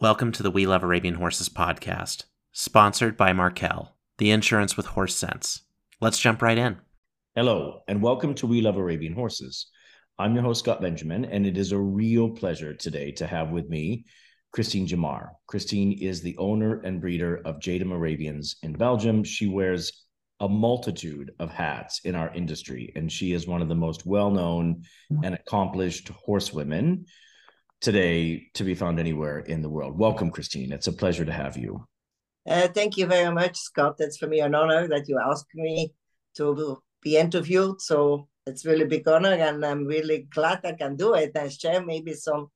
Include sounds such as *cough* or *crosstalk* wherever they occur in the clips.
Welcome to the We Love Arabian Horses podcast, sponsored by Markel, the insurance with horse sense. Let's jump right in. Hello, and welcome to We Love Arabian Horses. I'm your host, Scott Benjamin, and it is a real pleasure today to have with me Christine Jamar. Christine is the owner and breeder of Jadam Arabians in Belgium. She wears a multitude of hats in our industry, and she is one of the most well known and accomplished horsewomen today to be found anywhere in the world. Welcome, Christine. It's a pleasure to have you. Uh, thank you very much, Scott. It's for me an honor that you asked me to be interviewed. So it's really big honor, and I'm really glad I can do it and share maybe some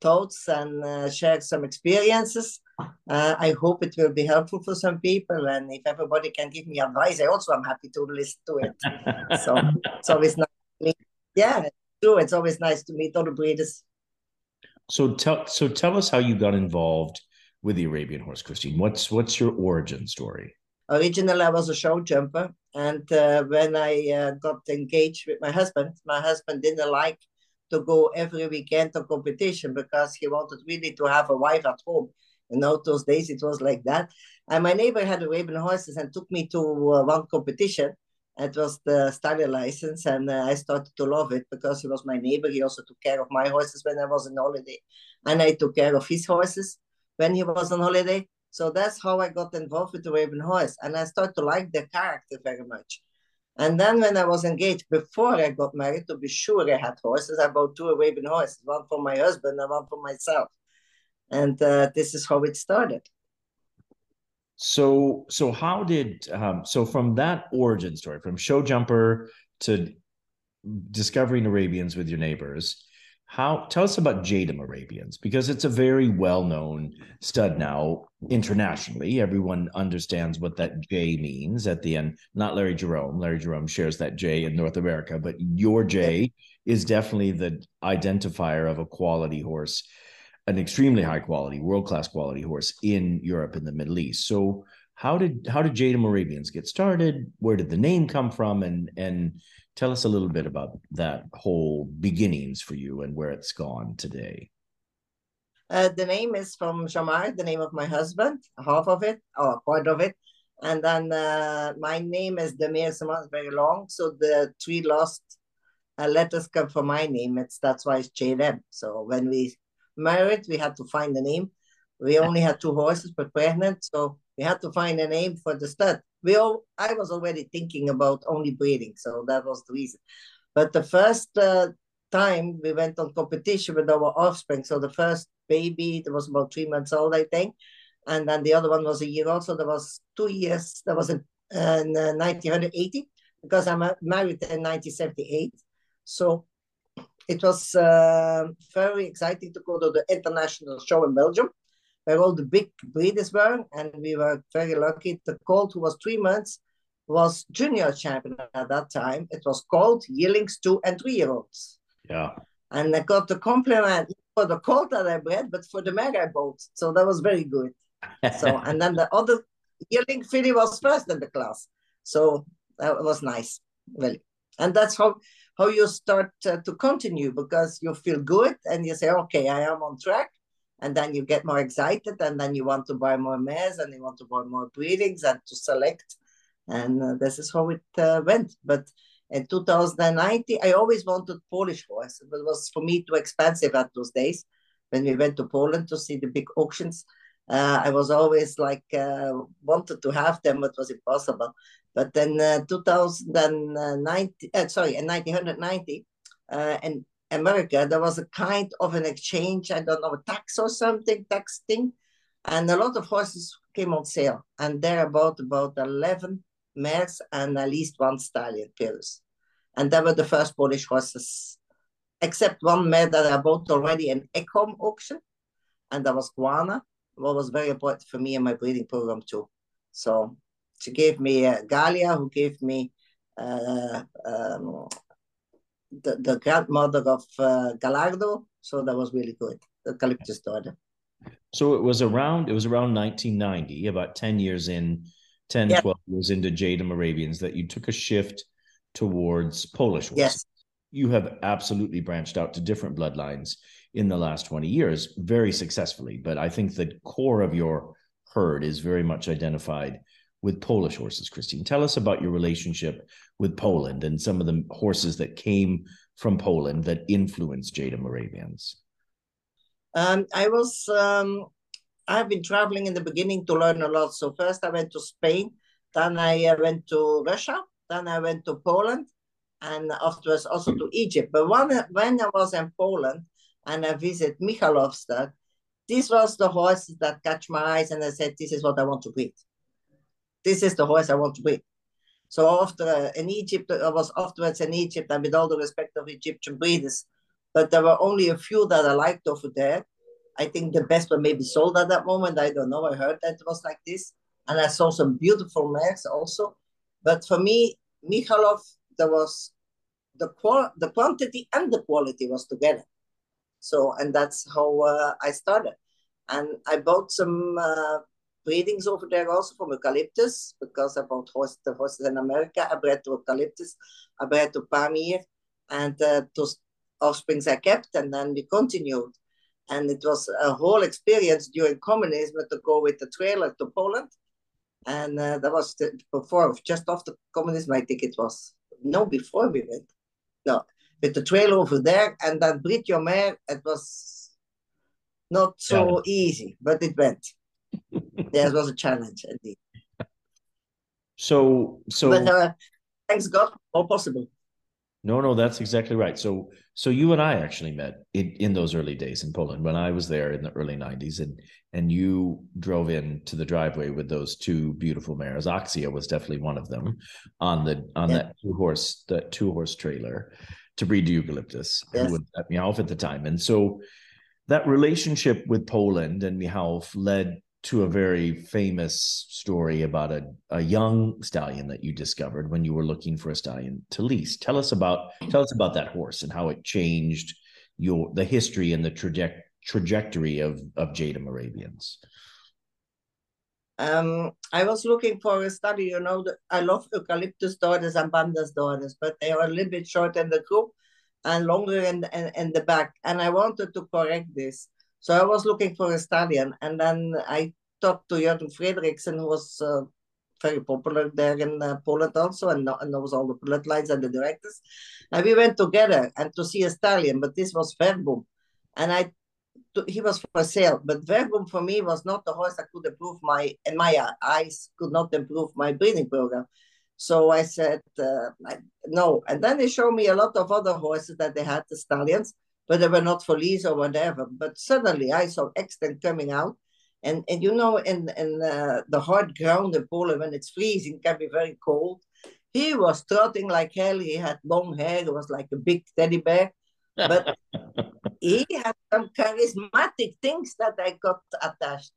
thoughts and uh, share some experiences. Uh, I hope it will be helpful for some people, and if everybody can give me advice, I also am happy to listen to it. *laughs* so it's always nice. Yeah, true. It's always nice to meet other breeders. So tell so tell us how you got involved with the Arabian horse, Christine. What's what's your origin story? Originally, I was a show jumper, and uh, when I uh, got engaged with my husband, my husband didn't like to go every weekend to competition because he wanted really to have a wife at home. You know, those days it was like that. And my neighbor had Arabian horses and took me to uh, one competition. It was the stallion license, and uh, I started to love it because he was my neighbor. He also took care of my horses when I was on holiday, and I took care of his horses when he was on holiday. So that's how I got involved with the Arabian horse, and I started to like the character very much. And then when I was engaged, before I got married, to be sure I had horses. I bought two Arabian horses, one for my husband and one for myself. And uh, this is how it started. So, so how did um, so from that origin story, from show jumper to discovering Arabians with your neighbors, how tell us about Jadam Arabians because it's a very well-known stud now internationally. Everyone understands what that J means at the end. Not Larry Jerome. Larry Jerome shares that J in North America, but your J is definitely the identifier of a quality horse an extremely high quality, world class quality horse in Europe and the Middle East. So how did how did Jadam Arabians get started? Where did the name come from? And and tell us a little bit about that whole beginnings for you and where it's gone today. Uh, the name is from Jamar, the name of my husband, half of it or part of it. And then uh, my name is Demir Samad, very long. So the three last uh, letters come from my name. It's that's why it's Jadam. So when we married, we had to find a name. We only had two horses, but pregnant, so we had to find a name for the stud. We all, I was already thinking about only breeding, so that was the reason. But the first uh, time we went on competition with our offspring, so the first baby that was about three months old, I think, and then the other one was a year old, so there was two years. That was in, in uh, 1980 because I'm married in 1978. So it was uh, very exciting to go to the international show in Belgium, where all the big breeders were, and we were very lucky. The colt, who was three months, was junior champion at that time. It was called yearlings two and three year olds. Yeah. And I got the compliment for the colt that I bred, but for the mare I bought. So that was very good. so *laughs* and then the other yearling filly was first in the class. So that was nice, really. And that's how how you start uh, to continue because you feel good and you say, okay, I am on track. And then you get more excited and then you want to buy more mares and you want to buy more breedings and to select. And uh, this is how it uh, went. But in 2090, I always wanted Polish horse. It was for me too expensive at those days. When we went to Poland to see the big auctions, uh, I was always like uh, wanted to have them, but was impossible. But then uh, 2090, uh, sorry, in 1990, uh, in America, there was a kind of an exchange, I don't know, a tax or something, tax thing. And a lot of horses came on sale. And there about about 11 mares and at least one stallion pairs. And they were the first Polish horses, except one mare that I bought already in Ekholm auction. And that was Guana, what was very important for me in my breeding program too. So she gave me uh, Galia, who gave me uh, um, the, the grandmother of uh, Gallardo. So that was really good. The Eukaliptus daughter. So it was around it was around 1990, about 10 years in, 10, yeah. 12 years into Jadam Arabians, that you took a shift towards Polish. Yes. You have absolutely branched out to different bloodlines in the last 20 years very successfully. But I think the core of your herd is very much identified with Polish horses. Christine, tell us about your relationship with Poland and some of the horses that came from Poland that influenced Jadam Arabians. Um, I was um, I've been traveling in the beginning to learn a lot. So first I went to Spain, then I uh, went to Russia, then I went to Poland, and afterwards also to Egypt. But when, when I was in Poland and I visit Michałów stud, this was the horse that catch my eyes and I said, this is what I want to breed. This is the horse I want to breed. So after in Egypt, I was afterwards in Egypt, and with all the respect of Egyptian breeders, but there were only a few that I liked over there. I think the best were maybe sold at that moment. I don't know. I heard that it was like this, and I saw some beautiful mares also. But for me, Michałów, there was the qual the quantity and the quality was together. So, and that's how uh, I started. And I bought some uh, breedings over there also from Eukaliptus because I bought horse, the horses in America. I bred to Eukaliptus, I bred to Pamir, and uh, those offsprings I kept, and then we continued. And it was a whole experience during communism to go with the trailer to Poland. And uh, that was the, before, just after communism, I think it was. No, before we went. No, with the trail over there and then breed your mare, it was not so yeah. easy, but it went. *laughs* it was a challenge indeed. So, so. But uh, thanks God, all possible. No, no, that's exactly right. So, so you and I actually met in, in those early days in Poland when I was there in the early '90s, and and you drove in to the driveway with those two beautiful mares. Oxia was definitely one of them on the on yeah. that two horse that two horse trailer to breed the Eukaliptus, yes. who was at Michałów at the time, and so that relationship with Poland and Michałów led to a very famous story about a, a young stallion that you discovered when you were looking for a stallion to lease. Tell us about tell us about that horse and how it changed your the history and the traje- trajectory of of Jadam Arabians. Um, I was looking for a study. You know, I love Eukaliptus daughters and Bandos daughters, but they are a little bit short in the group and longer in, in, in the back. And I wanted to correct this. So I was looking for a stallion, and then I talked to Jürgen Frederiksen, who was uh, very popular there in uh, Poland also, and, and knows all the bloodlines and the directors. And we went together and to see a stallion, but this was Verbum, and I he was for sale. But Verbum for me was not the horse that could improve my, in my eyes, could not improve my breeding program. So I said, uh, I, no. And then they showed me a lot of other horses that they had, the stallions but they were not for lease or whatever. But suddenly I saw Ekstern coming out. And, and you know, in, in uh, the hard ground in Poland, when it's freezing, can be very cold. He was trotting like hell. He had long hair. He was like a big teddy bear. But *laughs* he had some charismatic things that I got attached.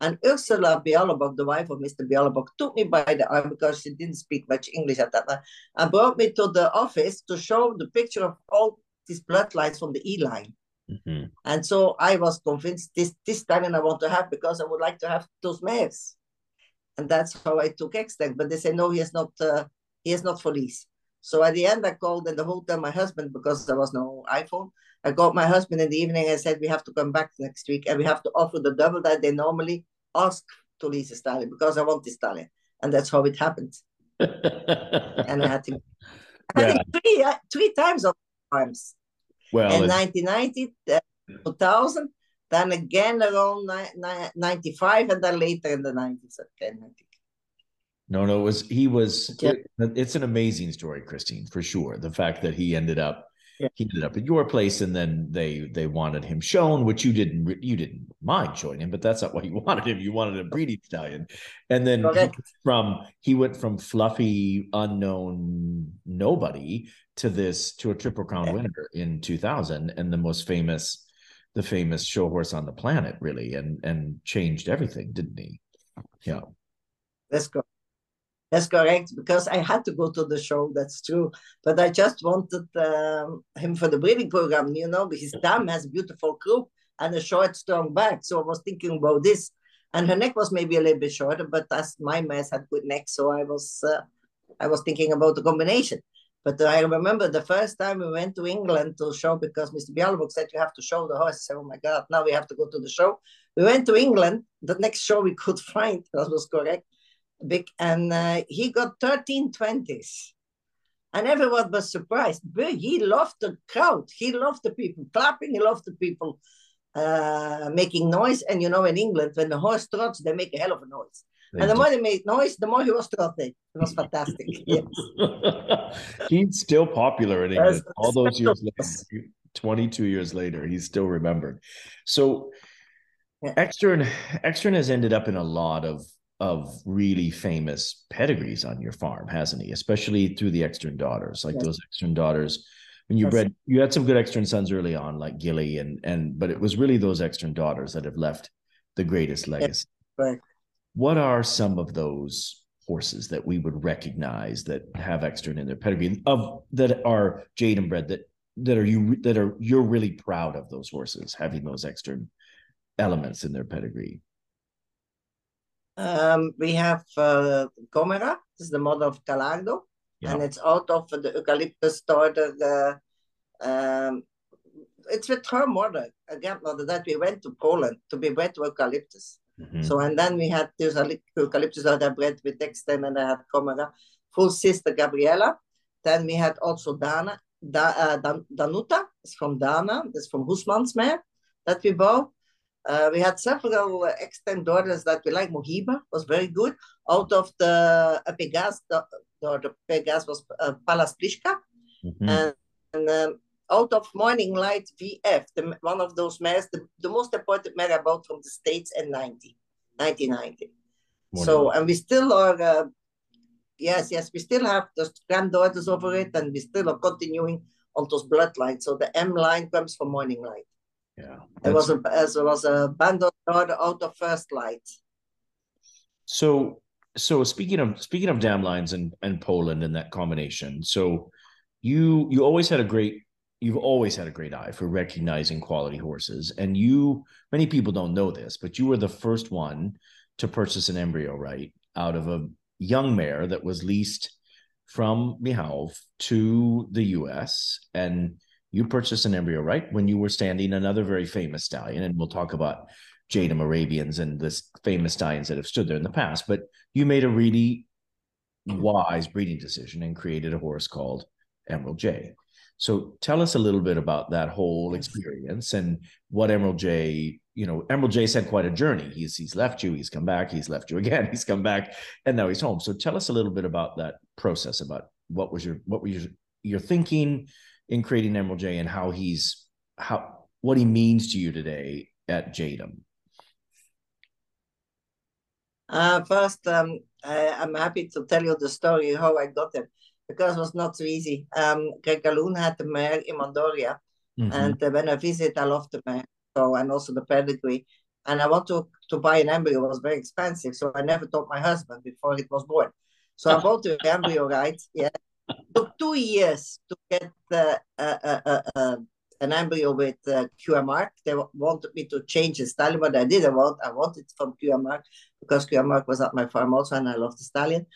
And Ursula Bialobok, the wife of Mr. Bialobok, took me by the arm because she didn't speak much English at that time and brought me to the office to show the picture of all these bloodlines from the E line. Mm-hmm. And so I was convinced this this stallion I want to have because I would like to have those mares. And that's how I took Ekstern. But they say no, he is not uh, he is not for lease. So at the end I called in the hotel my husband because there was no iPhone. I called my husband in the evening and said we have to come back next week and we have to offer the double that they normally ask to lease a stallion because I want this stallion. And that's how it happened. *laughs* and I had to I yeah. three, uh, three times of times. Well, in 1990, uh, 2000, then again around 95, and then later in the 90s again, I think. No, no, it was he was. Yeah. It, it's an amazing story, Christine, for sure. The fact that he ended up yeah. he ended up at your place and then they they wanted him shown which you didn't you didn't mind showing him but that's not what you *laughs* wanted him you wanted a breeding stallion and then he from he went from fluffy unknown nobody to this to a triple crown yeah. winner in 2000 and the most famous the famous show horse on the planet really and and changed everything didn't he yeah let's go that's correct, because I had to go to the show, that's true. But I just wanted um, him for the breeding program, you know, his dam has a beautiful croup and a short, strong back. So I was thinking about this. And her neck was maybe a little bit shorter, but as my mess had good neck, so I was uh, I was thinking about the combination. But I remember the first time we went to England to show because Mr. Bialobok said you have to show the horse. Said, oh my God, now we have to go to the show. We went to England. The next show we could *laughs* find, that was correct, and uh, he got 13 20s. And everyone was surprised. But he loved the crowd. He loved the people clapping. He loved the people uh, making noise. And you know, in England, when the horse trots, they make a hell of a noise. They and the do. more they made noise, the more he was trotting. It was fantastic. *laughs* yes. *laughs* he's still popular in England all those years *laughs* later. 22 years later, he's still remembered. So yeah. Ekstern Ekstern has ended up in a lot of of really famous pedigrees on your farm, hasn't he? Especially through the Ekstern daughters, like yes. those Ekstern daughters. When you yes. bred, you had some good Ekstern sons early on, like Gilly, and and but it was really those Ekstern daughters that have left the greatest legacy. Right. What are some of those horses that we would recognize that have Ekstern in their pedigree of that are Jadam bred that that are you that are you're really proud of those horses having those Ekstern elements in their pedigree? Um, we have uh, Comera, this is the mother of Gallardo, yeah. and it's out of the Eukaliptus daughter. Um, it's with her mother, again, grandmother, that we went to Poland to be bred to Eukaliptus. Mm-hmm. So, and then we had this Eukaliptus daughter bred with Dexter, and I had Comera, full sister Gabriella. Then we had also Dana, da, uh, Dan, Danuta, it's from Dana, it's from Husmansmeer that we bought. Uh, we had several uh, Ekstern daughters that we like. Mohiba was very good. Out of the uh, Pegas, the, the Pegas was uh, Palas Pliska. Mm-hmm. And, and um, out of Morning Light VF, the, one of those mares, the, the most important mare I bought from the States in 90, 1990. Morning. So, and we still are, uh, yes, yes, we still have those granddaughters over it, and we still are continuing on those bloodlines. So the M line comes from Morning Light. Yeah. It was a it was a band of out of first light. So so speaking of speaking of dam lines and and Poland and that combination, so you you always had a great you've always had a great eye for recognizing quality horses and you many people don't know this but you were the first one to purchase an embryo right out of a young mare that was leased from Michałów to the US and you purchased an embryo, right? When you were standing another very famous stallion, and we'll talk about Jadam Arabians and this famous stallions that have stood there in the past, but you made a really mm-hmm. wise breeding decision and created a horse called Emerald J. So tell us a little bit about that whole experience and what Emerald J, you know, Emerald J's had quite a journey. He's he's left you, he's come back, he's left you again, *laughs* he's come back, and now he's home. So tell us a little bit about that process, about what was your what were your your thinking, in creating Emerald J and how he's how what he means to you today at Jadam? Uh, first, um, I, am happy to tell you the story how I got him because it was not so easy. Um, Greg Galoon had the mare in Mondoria, mm-hmm. and uh, when I visit, I love the mare, so and also the pedigree. And I want to to buy an embryo it was very expensive, so I never told my husband before it was born. So I *laughs* bought the embryo right, yeah, took two years to get uh, uh, uh, an embryo with uh, QR Marc. They wanted me to change the stallion, but I didn't want. I wanted from QR Marc because QR Marc was at my farm also, and I love the stallion.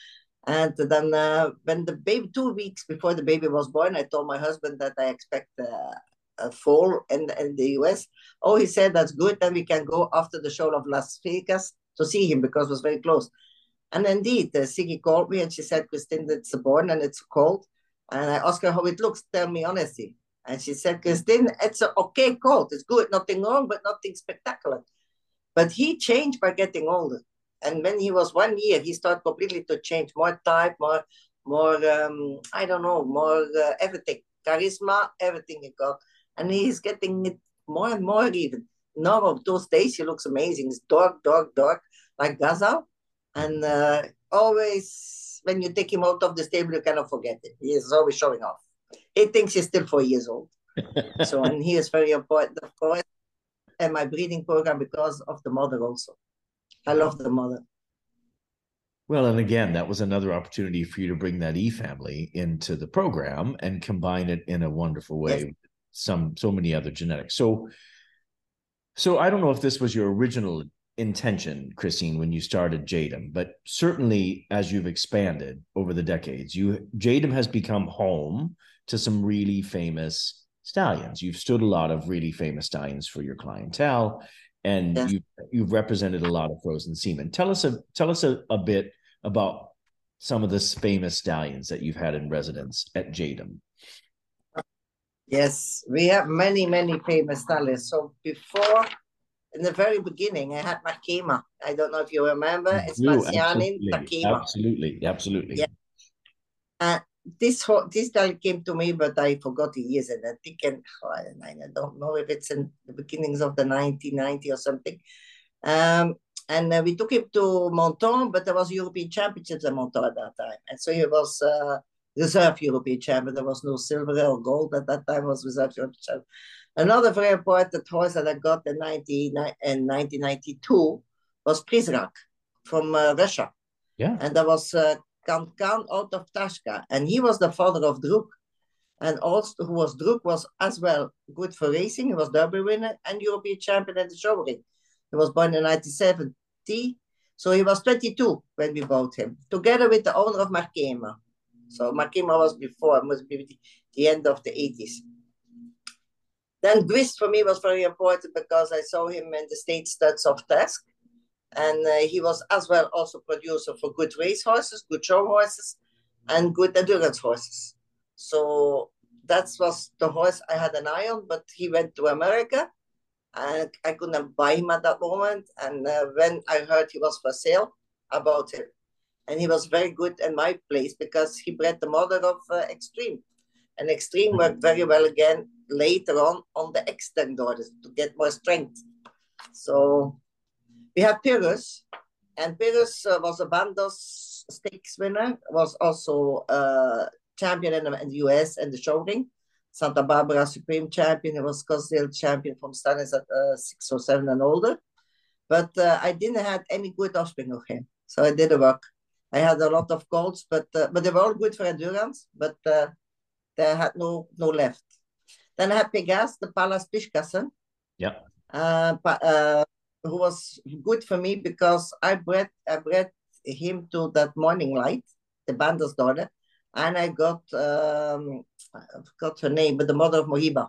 And then uh, when the baby, two weeks before the baby was born, I told my husband that I expect uh, a fall in, in the US. Oh, he said, that's good. Then we can go after the show of Las Vegas to see him because it was very close. And indeed, uh, Siggy called me and she said, Christine, it's a born and it's cold. And I asked her how it looks. Tell me honestly. And she said, Christine, it's a okay cold. It's good. Nothing wrong, but nothing spectacular. But he changed by getting older. And when he was one year, he started completely to change. More type, more, more um, I don't know, more uh, everything. Charisma, everything he got. And he's getting it more and more even. Now of those days, he looks amazing. He's dark, dark, dark, like Gazelle and uh, always when you take him out of the stable, you cannot forget it. He is always showing off. He thinks he's still four years old. *laughs* so, and he is very important, of course, and my breeding program because of the mother also. I love the mother. Well, and again, that was another opportunity for you to bring that E family into the program and combine it in a wonderful way yes. with some so many other genetics. So, so I don't know if this was your original intention, Christine, when you started Jadam, but certainly as you've expanded over the decades, you Jadam has become home to some really famous stallions. You've stood a lot of really famous stallions for your clientele, and yes. you you've represented a lot of frozen semen. Tell us a tell us a, a bit about some of the famous stallions that you've had in residence at Jadam. Yes, we have many, many famous stallions. So before in the very beginning, I had Makema. I don't know if you remember. It's Marcianin Makema. Absolutely, absolutely. Yeah. Uh, this this guy came to me, but I forgot the years, and I think and I don't know if it's in the beginnings of the 1990 or something. Um, and uh, we took him to Menton, but there was European Championships in Menton at that time, and so he was uh, reserve European champion. There was no silver or gold at that time. Was reserve European champion. Another very important horse that I got in, 19, in 1992 was Prizrak from uh, Russia. Yeah. And there was uh, Kankan out of Tashka. And he was the father of Druk. And also, who was Druk was as well good for racing. He was Derby winner and European champion at the show ring. He was born in 1970. So he was 22 when we bought him, together with the owner of Markema. So Markema was before, must be the end of the 80s. Then Gwist for me was very important because I saw him in the state studs of Tersk. And uh, he was as well also producer for good race horses, good show horses, and good endurance horses. So that was the horse I had an eye on, but he went to America and I couldn't buy him at that moment. And uh, when I heard he was for sale, I bought him. And he was very good in my place because he bred the mother of uh, Extreme. And Extreme worked very well again later on on the Ekstern orders to get more strength. So we have Pyrrhus, and Pyrrhus uh, was a Bandos Stakes winner, was also a champion in the, in the US and the show ring. Santa Barbara Supreme Champion. He was Scottsdale champion from standards at uh, six or seven and older. But uh, I didn't have any good offspring of him, so I did a work. I had a lot of colts, but uh, but they were all good for endurance, but uh, they had no no left. Then I had Pegas, the Palace Pishkassen. Yeah. Uh, uh, who was good for me because I bred I bred him to that morning light, the Bander's daughter, and I got um, I forgot her name, but the mother of Mohiba,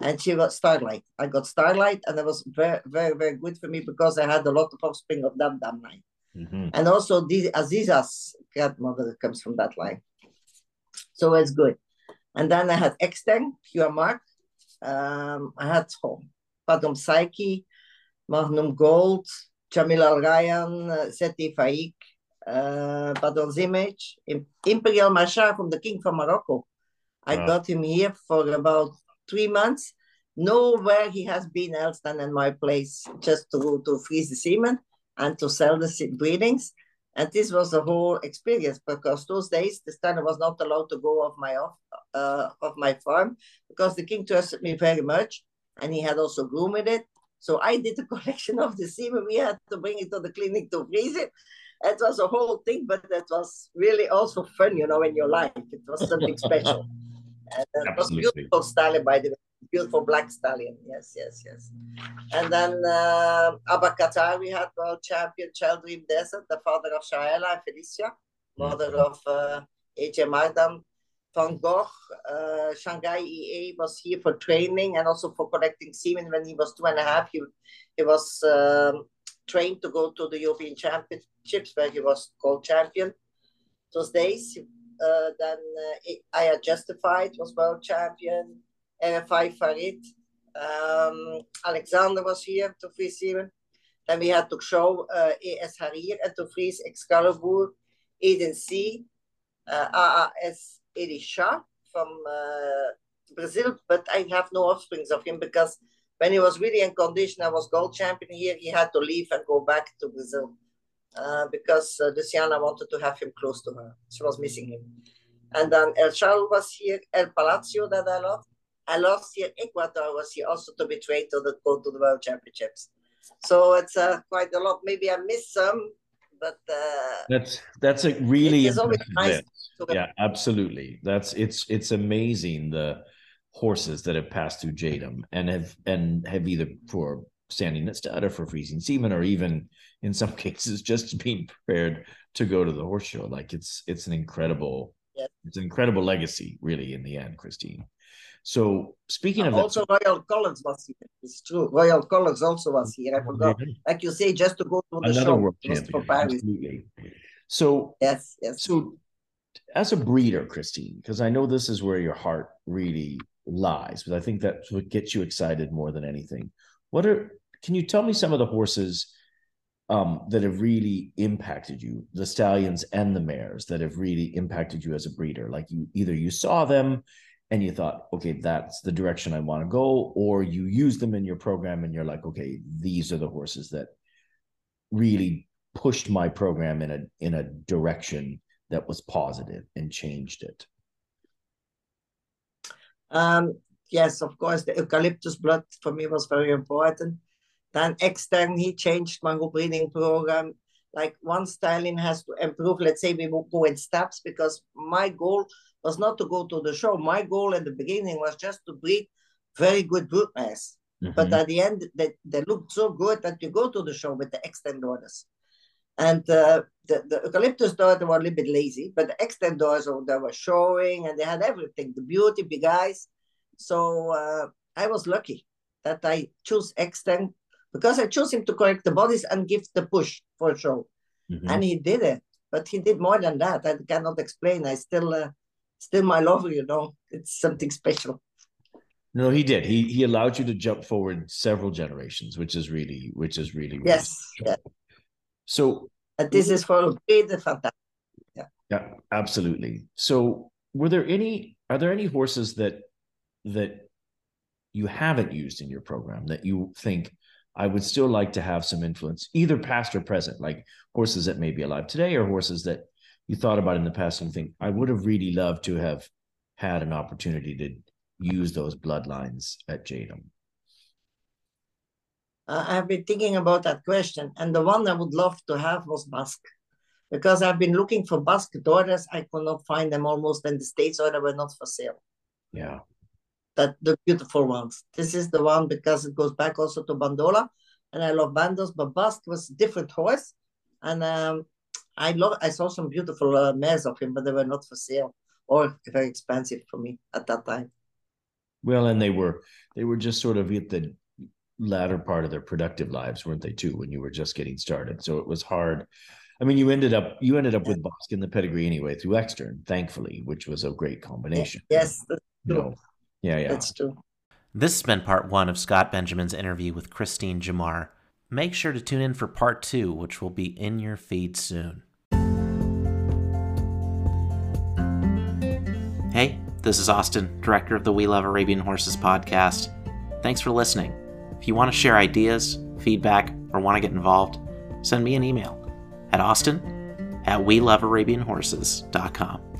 and she was Starlight. I got Starlight, and it was very very very good for me because I had a lot of offspring of that damn line, mm-hmm. and also the Aziza's grandmother comes from that line, so it's good. And then I had Exteng, Pure Mark. Um, I had oh, Padrons Psyche, Magnum Gold, Jamil Al Ryan, uh, Seti Faik, uh, Image, Imperial Machar from the King from Morocco. I wow. got him here for about three months. Nowhere he has been else than in my place, just to, to freeze the semen and to sell the breedings. And this was a whole experience because those days the standard was not allowed to go off my off uh, of my farm because the king trusted me very much, and he had also groomed it. So I did a *laughs* collection of the semen. We had to bring it to the clinic to freeze it. It was a whole thing, but it was really also fun, you know, in your life. It was something special. And it was beautiful stallion, by the way. Beautiful black stallion. Yes, yes, yes. And then uh, Abba we had world champion Child Dream Desert, the father of Shaela and Felicia, mother mm-hmm. of uh, AJ Mardan. Van Gogh, uh, Shanghai EA was here for training and also for collecting semen when he was two and a half. He, he was um, trained to go to the European Championships where he was called champion those days. Uh, then uh, I had Justified, was world champion. RFI Farid. Um, Alexander was here to semen. Then we had to show uh, ES Harir and to freeze Excalibur, Eden C, uh, AAS Elisha from uh, Brazil, but I have no offsprings of him because when he was really in condition, I was gold champion here, he had to leave and go back to Brazil uh, because uh, Luciana wanted to have him close to her. She was missing him. And then El Chal was here, El Palacio that I loved. I lost here Ecuador was here also to be trained to the, go to the World Championships. So it's uh, quite a lot. Maybe I missed some, but uh, that's that's a really nice yeah, absolutely. That's it's it's amazing the horses that have passed through Jadam and have and have either for standing at stud or for freezing semen or even in some *laughs* cases just being prepared to go to the horse show like it's it's an incredible it's an incredible legacy really in the end christine so speaking of also Royal College was here. It's true. Royal College also was here. I forgot. that, Like you say, just to go to the another show. world It was for champion Paris. absolutely so Yes, yes. so as a breeder christine because i know this is where your heart really lies but i think that's what gets you excited more than anything what are can you tell me some of the horses um, that have really impacted you the stallions and the mares that have really impacted you as a breeder like you either you saw them and you thought okay that's the direction i want to go or you use them in your program and you're like okay these are the horses that really pushed my program in a in a direction that was positive and changed it Um, yes, of course, the Eukaliptus blood for me was very important. Then Ekstern, he changed my whole breeding program. Like one styling has to improve. Let's say we will go in steps because my goal was not to go to the show. My goal in the beginning was just to breed very good brood mares. But Mhm. at the end, they, they looked so good that you go to the show with the Ekstern daughters. And uh, the, the Eukaliptus daughter were a little bit lazy, but the Ekstern oh, they were showing and they had everything the beauty, big eyes. So uh, I was lucky that I chose Ekstern because I chose him to correct the bodies and give the push for a show. Mhm. And he did it, but he did more than that. I cannot explain. I still, uh, still my lover, you know, it's something special. no he did he he allowed you to jump forward several generations which is really which is really, really Yes, yeah. so And this is for breed, fantastic. Yeah. Yeah, absolutely. So, were there any? Are there any horses that that you haven't used in your program that you think I would still like to have some influence, either past or present, like horses that may be alive today, or horses that you thought about in the past and think I would have really loved to have had an opportunity to use those bloodlines at Jadam. Uh, I've been thinking about that question, and the one I would love to have was Bask, because I've been looking for Bask daughters. I could not find them almost in the states, or they were not for sale. Yeah, That the beautiful ones. This is the one because it goes back also to Bandola, and I love Bandos, but Basque was a different horse, and um, I love. I saw some beautiful uh, mares of him, but they were not for sale or very expensive for me at that time. well, and they were they were just sort of at the latter part of their productive lives, weren't they? Too, when you were just getting started, so it was hard. I mean, you ended up you ended up with Bask in the pedigree anyway through Ekstern, thankfully, which was a great combination. Yes, that's You true. know, yeah, yeah. That's true. This has been part one of Scott Benjamin's interview with Christine Jamar. Make sure to tune in for part two, which will be in your feed soon. This is Austin, director of the We Love Arabian Horses podcast. Thanks for listening. If you want to share ideas, feedback, or want to get involved, send me an email at austin at welovearabianhorses.com.